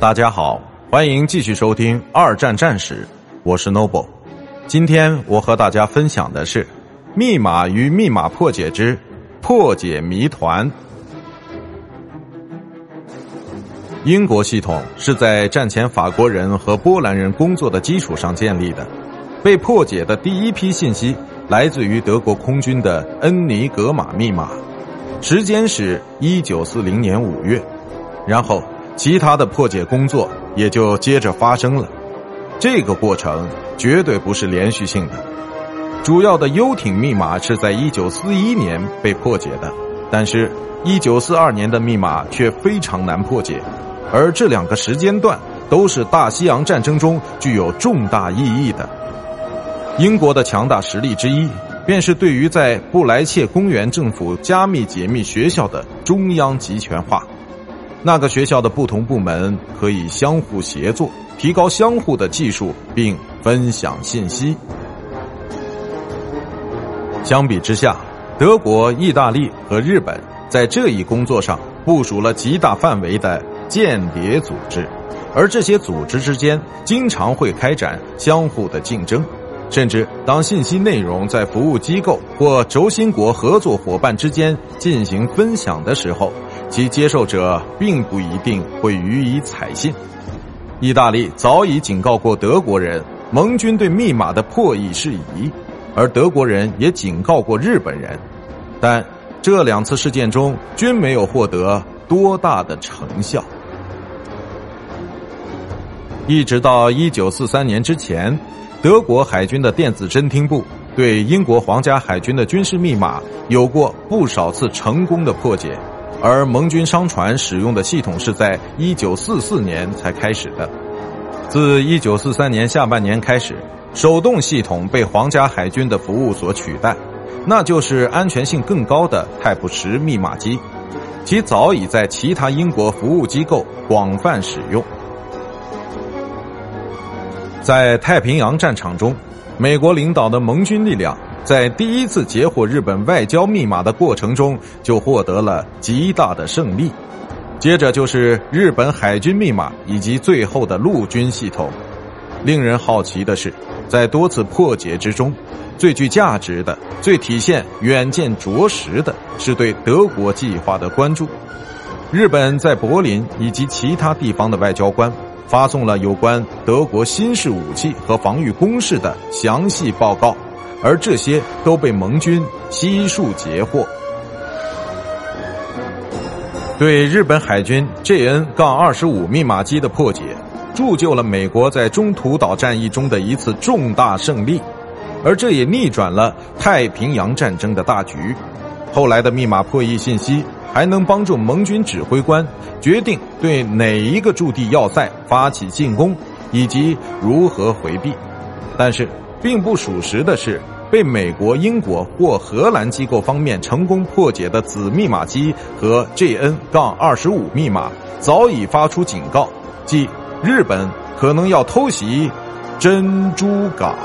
大家好，欢迎继续收听《二战战史》，我是 Noble。今天我和大家分享的是《密码与密码破解之破解谜团》。英国系统是在战前法国人和波兰人工作的基础上建立的。被破解的第一批信息来自于德国空军的恩尼格玛密码，时间是一九四零年五月。然后，其他的破解工作也就接着发生了。这个过程绝对不是连续性的。主要的游艇密码是在一九四一年被破解的，但是，一九四二年的密码却非常难破解。而这两个时间段都是大西洋战争中具有重大意义的。英国的强大实力之一，便是对于在布莱切公园政府加密解密学校的中央集权化。那个学校的不同部门可以相互协作，提高相互的技术，并分享信息。相比之下，德国、意大利和日本在这一工作上部署了极大范围的间谍组织，而这些组织之间经常会开展相互的竞争。甚至当信息内容在服务机构或轴心国合作伙伴之间进行分享的时候，其接受者并不一定会予以采信。意大利早已警告过德国人，盟军对密码的破译事宜，而德国人也警告过日本人，但这两次事件中均没有获得多大的成效。一直到一九四三年之前。德国海军的电子侦听部对英国皇家海军的军事密码有过不少次成功的破解，而盟军商船使用的系统是在1944年才开始的。自1943年下半年开始，手动系统被皇家海军的服务所取代，那就是安全性更高的泰普十密码机，其早已在其他英国服务机构广泛使用。在太平洋战场中，美国领导的盟军力量在第一次截获日本外交密码的过程中就获得了极大的胜利。接着就是日本海军密码以及最后的陆军系统。令人好奇的是，在多次破解之中，最具价值的、最体现远见卓识的是对德国计划的关注。日本在柏林以及其他地方的外交官。发送了有关德国新式武器和防御工事的详细报告，而这些都被盟军悉数截获。对日本海军 JN- 杠二十五密码机的破解，铸就了美国在中途岛战役中的一次重大胜利，而这也逆转了太平洋战争的大局。后来的密码破译信息。还能帮助盟军指挥官决定对哪一个驻地要塞发起进攻，以及如何回避。但是，并不属实的是，被美国、英国或荷兰机构方面成功破解的子密码机和 JN- 杠二十五密码早已发出警告，即日本可能要偷袭珍珠港。